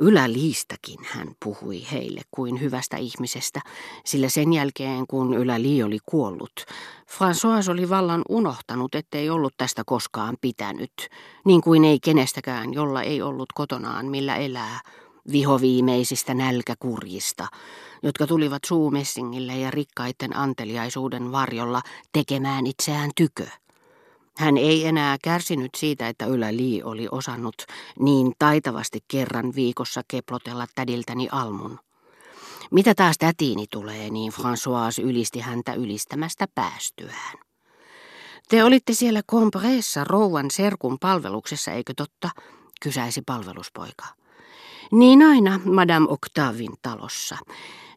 Yläliistäkin hän puhui heille kuin hyvästä ihmisestä, sillä sen jälkeen kun Yläli oli kuollut, François oli vallan unohtanut, ettei ollut tästä koskaan pitänyt, niin kuin ei kenestäkään, jolla ei ollut kotonaan millä elää, vihoviimeisistä nälkäkurjista, jotka tulivat suumessingille ja rikkaiden anteliaisuuden varjolla tekemään itseään tykö. Hän ei enää kärsinyt siitä, että Ylä Li oli osannut niin taitavasti kerran viikossa keplotella tädiltäni almun. Mitä taas tätiini tulee, niin François ylisti häntä ylistämästä päästyään. Te olitte siellä Compreessa rouvan serkun palveluksessa, eikö totta? kysäisi palveluspoika. Niin aina Madame Octavin talossa.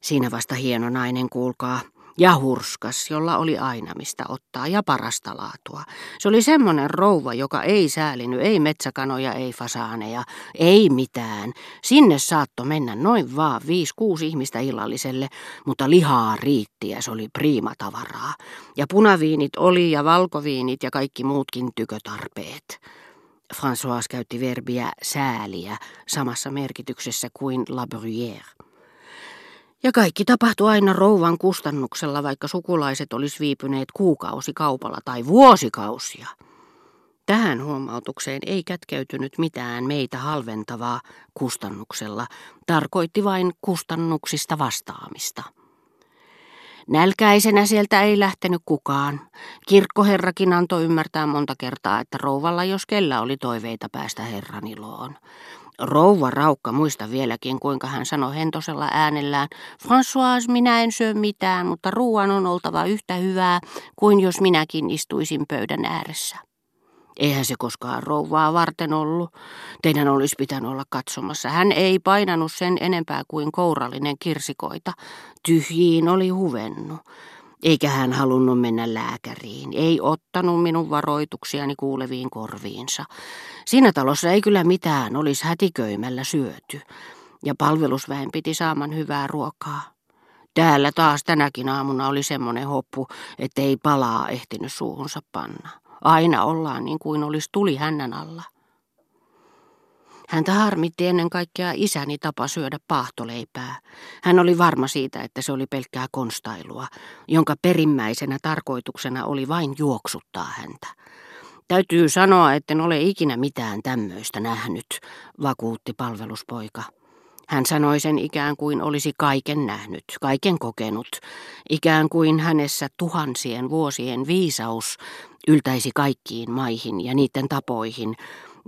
Siinä vasta hieno nainen, kuulkaa ja hurskas, jolla oli aina mistä ottaa ja parasta laatua. Se oli semmoinen rouva, joka ei säälinyt, ei metsäkanoja, ei fasaaneja, ei mitään. Sinne saatto mennä noin vaan viisi, kuusi ihmistä illalliselle, mutta lihaa riitti ja se oli priimatavaraa. Ja punaviinit oli ja valkoviinit ja kaikki muutkin tykötarpeet. François käytti verbiä sääliä samassa merkityksessä kuin la bruyère. Ja kaikki tapahtui aina rouvan kustannuksella, vaikka sukulaiset olisi viipyneet kuukausi kaupalla tai vuosikausia. Tähän huomautukseen ei kätkeytynyt mitään meitä halventavaa kustannuksella, tarkoitti vain kustannuksista vastaamista. Nälkäisenä sieltä ei lähtenyt kukaan. Kirkkoherrakin antoi ymmärtää monta kertaa, että rouvalla jos kellä oli toiveita päästä herran iloon. Rouva Raukka muista vieläkin, kuinka hän sanoi hentosella äänellään, François, minä en syö mitään, mutta ruoan on oltava yhtä hyvää kuin jos minäkin istuisin pöydän ääressä. Eihän se koskaan rouvaa varten ollut. Teidän olisi pitänyt olla katsomassa. Hän ei painanut sen enempää kuin kourallinen kirsikoita. Tyhjiin oli huvennut. Eikä hän halunnut mennä lääkäriin, ei ottanut minun varoituksiani kuuleviin korviinsa. Siinä talossa ei kyllä mitään olisi hätiköimällä syöty, ja palvelusväen piti saaman hyvää ruokaa. Täällä taas tänäkin aamuna oli semmoinen hoppu, ettei palaa ehtinyt suuhunsa panna. Aina ollaan niin kuin olisi tuli hännän alla. Häntä harmitti ennen kaikkea isäni tapa syödä paahtoleipää. Hän oli varma siitä, että se oli pelkkää konstailua, jonka perimmäisenä tarkoituksena oli vain juoksuttaa häntä. Täytyy sanoa, etten ole ikinä mitään tämmöistä nähnyt, vakuutti palveluspoika. Hän sanoi sen ikään kuin olisi kaiken nähnyt, kaiken kokenut, ikään kuin hänessä tuhansien vuosien viisaus yltäisi kaikkiin maihin ja niiden tapoihin,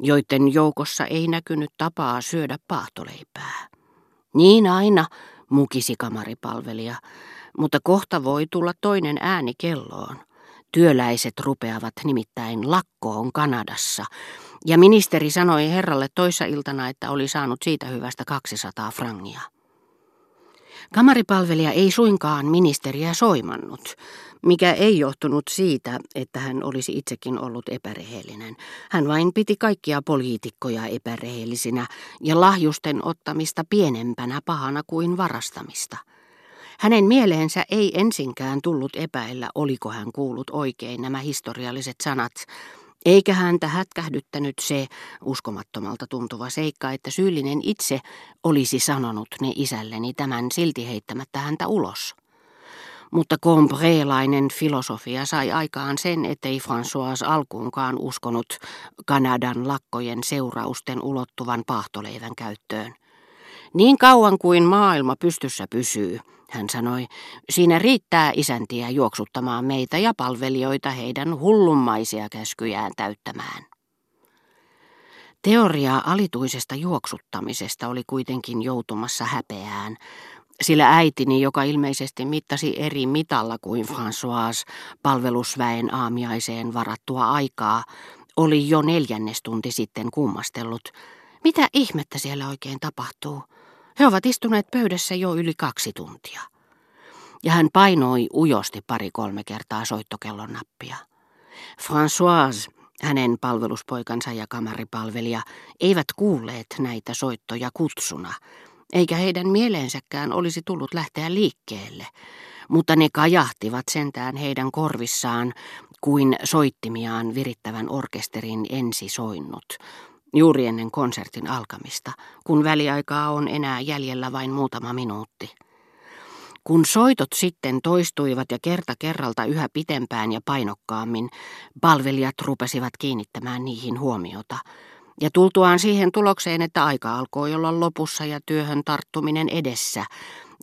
joiden joukossa ei näkynyt tapaa syödä paahtoleipää. Niin aina, mukisi kamaripalvelija, mutta kohta voi tulla toinen ääni kelloon. Työläiset rupeavat nimittäin lakkoon Kanadassa, ja ministeri sanoi herralle toissa iltana, että oli saanut siitä hyvästä 200 frangia. Kamaripalvelija ei suinkaan ministeriä soimannut, mikä ei johtunut siitä, että hän olisi itsekin ollut epärehellinen. Hän vain piti kaikkia poliitikkoja epärehellisinä ja lahjusten ottamista pienempänä pahana kuin varastamista. Hänen mieleensä ei ensinkään tullut epäillä, oliko hän kuullut oikein nämä historialliset sanat, eikä häntä hätkähdyttänyt se uskomattomalta tuntuva seikka, että syyllinen itse olisi sanonut ne isälleni tämän silti heittämättä häntä ulos. Mutta Combrelainen filosofia sai aikaan sen, ettei François alkuunkaan uskonut Kanadan lakkojen seurausten ulottuvan paahtoleivän käyttöön. Niin kauan kuin maailma pystyssä pysyy, hän sanoi, siinä riittää isäntiä juoksuttamaan meitä ja palvelijoita heidän hullummaisia käskyjään täyttämään. Teoria alituisesta juoksuttamisesta oli kuitenkin joutumassa häpeään, sillä äitini, joka ilmeisesti mittasi eri mitalla kuin François palvelusväen aamiaiseen varattua aikaa, oli jo neljännestunti sitten kummastellut. Mitä ihmettä siellä oikein tapahtuu? He ovat istuneet pöydässä jo yli kaksi tuntia. Ja hän painoi ujosti pari-kolme kertaa soittokellon nappia. François, hänen palveluspoikansa ja kamaripalvelija, eivät kuulleet näitä soittoja kutsuna, eikä heidän mieleensäkään olisi tullut lähteä liikkeelle, mutta ne kajahtivat sentään heidän korvissaan kuin soittimiaan virittävän orkesterin ensisoinnut, juuri ennen konsertin alkamista, kun väliaikaa on enää jäljellä vain muutama minuutti. Kun soitot sitten toistuivat ja kerta kerralta yhä pitempään ja painokkaammin, palvelijat rupesivat kiinnittämään niihin huomiota. Ja tultuaan siihen tulokseen, että aika alkoi olla lopussa ja työhön tarttuminen edessä,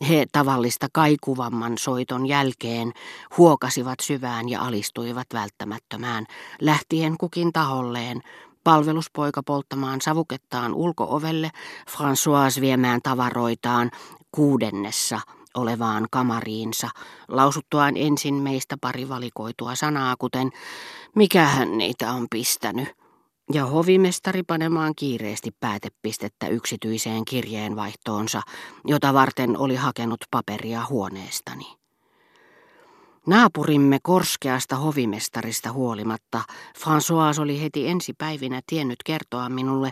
he tavallista kaikuvamman soiton jälkeen huokasivat syvään ja alistuivat välttämättömään, lähtien kukin taholleen, palveluspoika polttamaan savukettaan ulkoovelle, François viemään tavaroitaan kuudennessa olevaan kamariinsa, lausuttuaan ensin meistä pari valikoitua sanaa, kuten mikähän niitä on pistänyt, ja hovimestari panemaan kiireesti päätepistettä yksityiseen kirjeenvaihtoonsa, jota varten oli hakenut paperia huoneestani. Naapurimme korskeasta hovimestarista huolimatta, François oli heti ensi päivinä tiennyt kertoa minulle,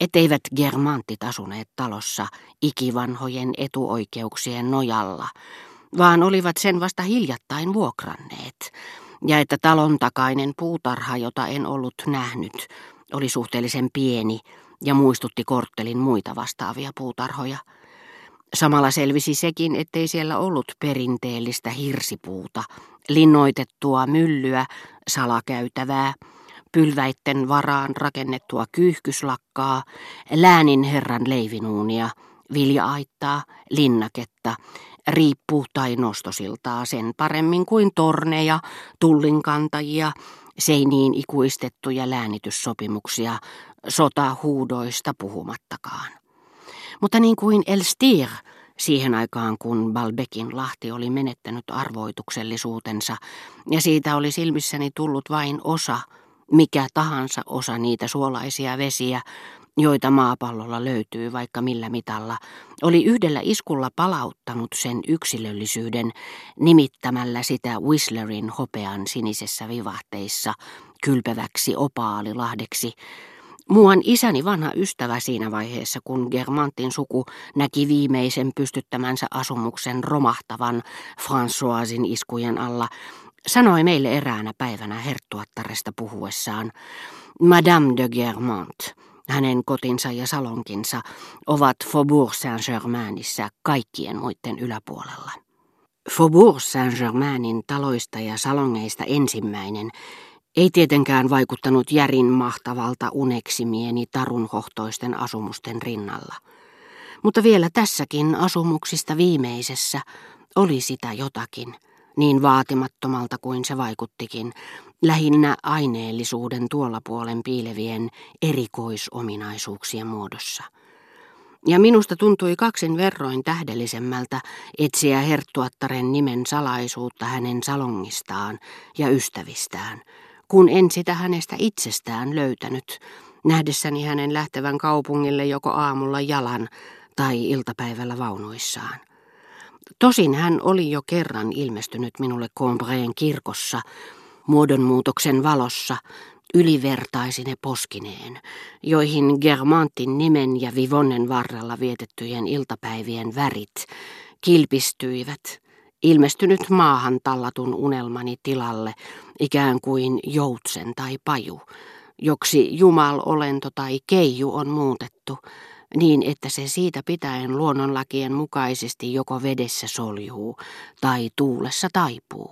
etteivät germantit asuneet talossa ikivanhojen etuoikeuksien nojalla, vaan olivat sen vasta hiljattain vuokranneet, ja että talon takainen puutarha, jota en ollut nähnyt, oli suhteellisen pieni ja muistutti korttelin muita vastaavia puutarhoja. Samalla selvisi sekin, ettei siellä ollut perinteellistä hirsipuuta, linnoitettua myllyä, salakäytävää, pylväitten varaan rakennettua kyyhkyslakkaa, läänin herran leivinuunia, vilja-aittaa, linnaketta, riippu- tai nostosiltaa sen paremmin kuin torneja, tullinkantajia, seiniin ikuistettuja läänityssopimuksia, sotahuudoista puhumattakaan. Mutta niin kuin Elstir, siihen aikaan kun Balbekin lahti oli menettänyt arvoituksellisuutensa, ja siitä oli silmissäni tullut vain osa, mikä tahansa osa niitä suolaisia vesiä, joita maapallolla löytyy vaikka millä mitalla, oli yhdellä iskulla palauttanut sen yksilöllisyyden nimittämällä sitä Whistlerin hopean sinisessä vivahteissa kylpeväksi opaalilahdeksi, Muuan isäni vanha ystävä siinä vaiheessa, kun Germantin suku näki viimeisen pystyttämänsä asumuksen romahtavan Françoisin iskujen alla, sanoi meille eräänä päivänä herttuattaresta puhuessaan, Madame de Germant, hänen kotinsa ja salonkinsa, ovat Faubourg Saint-Germainissa kaikkien muiden yläpuolella. Faubourg Saint-Germainin taloista ja salongeista ensimmäinen ei tietenkään vaikuttanut järin mahtavalta uneksimieni tarunhohtoisten asumusten rinnalla. Mutta vielä tässäkin asumuksista viimeisessä oli sitä jotakin, niin vaatimattomalta kuin se vaikuttikin, lähinnä aineellisuuden tuolla puolen piilevien erikoisominaisuuksien muodossa. Ja minusta tuntui kaksin verroin tähdellisemmältä etsiä herttuattaren nimen salaisuutta hänen salongistaan ja ystävistään, kun en sitä hänestä itsestään löytänyt, nähdessäni hänen lähtevän kaupungille joko aamulla jalan tai iltapäivällä vaunuissaan. Tosin hän oli jo kerran ilmestynyt minulle Combreen kirkossa, muodonmuutoksen valossa, ylivertaisine poskineen, joihin Germantin nimen ja Vivonnen varrella vietettyjen iltapäivien värit kilpistyivät – ilmestynyt maahan tallatun unelmani tilalle, ikään kuin joutsen tai paju, joksi jumalolento tai keiju on muutettu, niin että se siitä pitäen luonnonlakien mukaisesti joko vedessä soljuu tai tuulessa taipuu.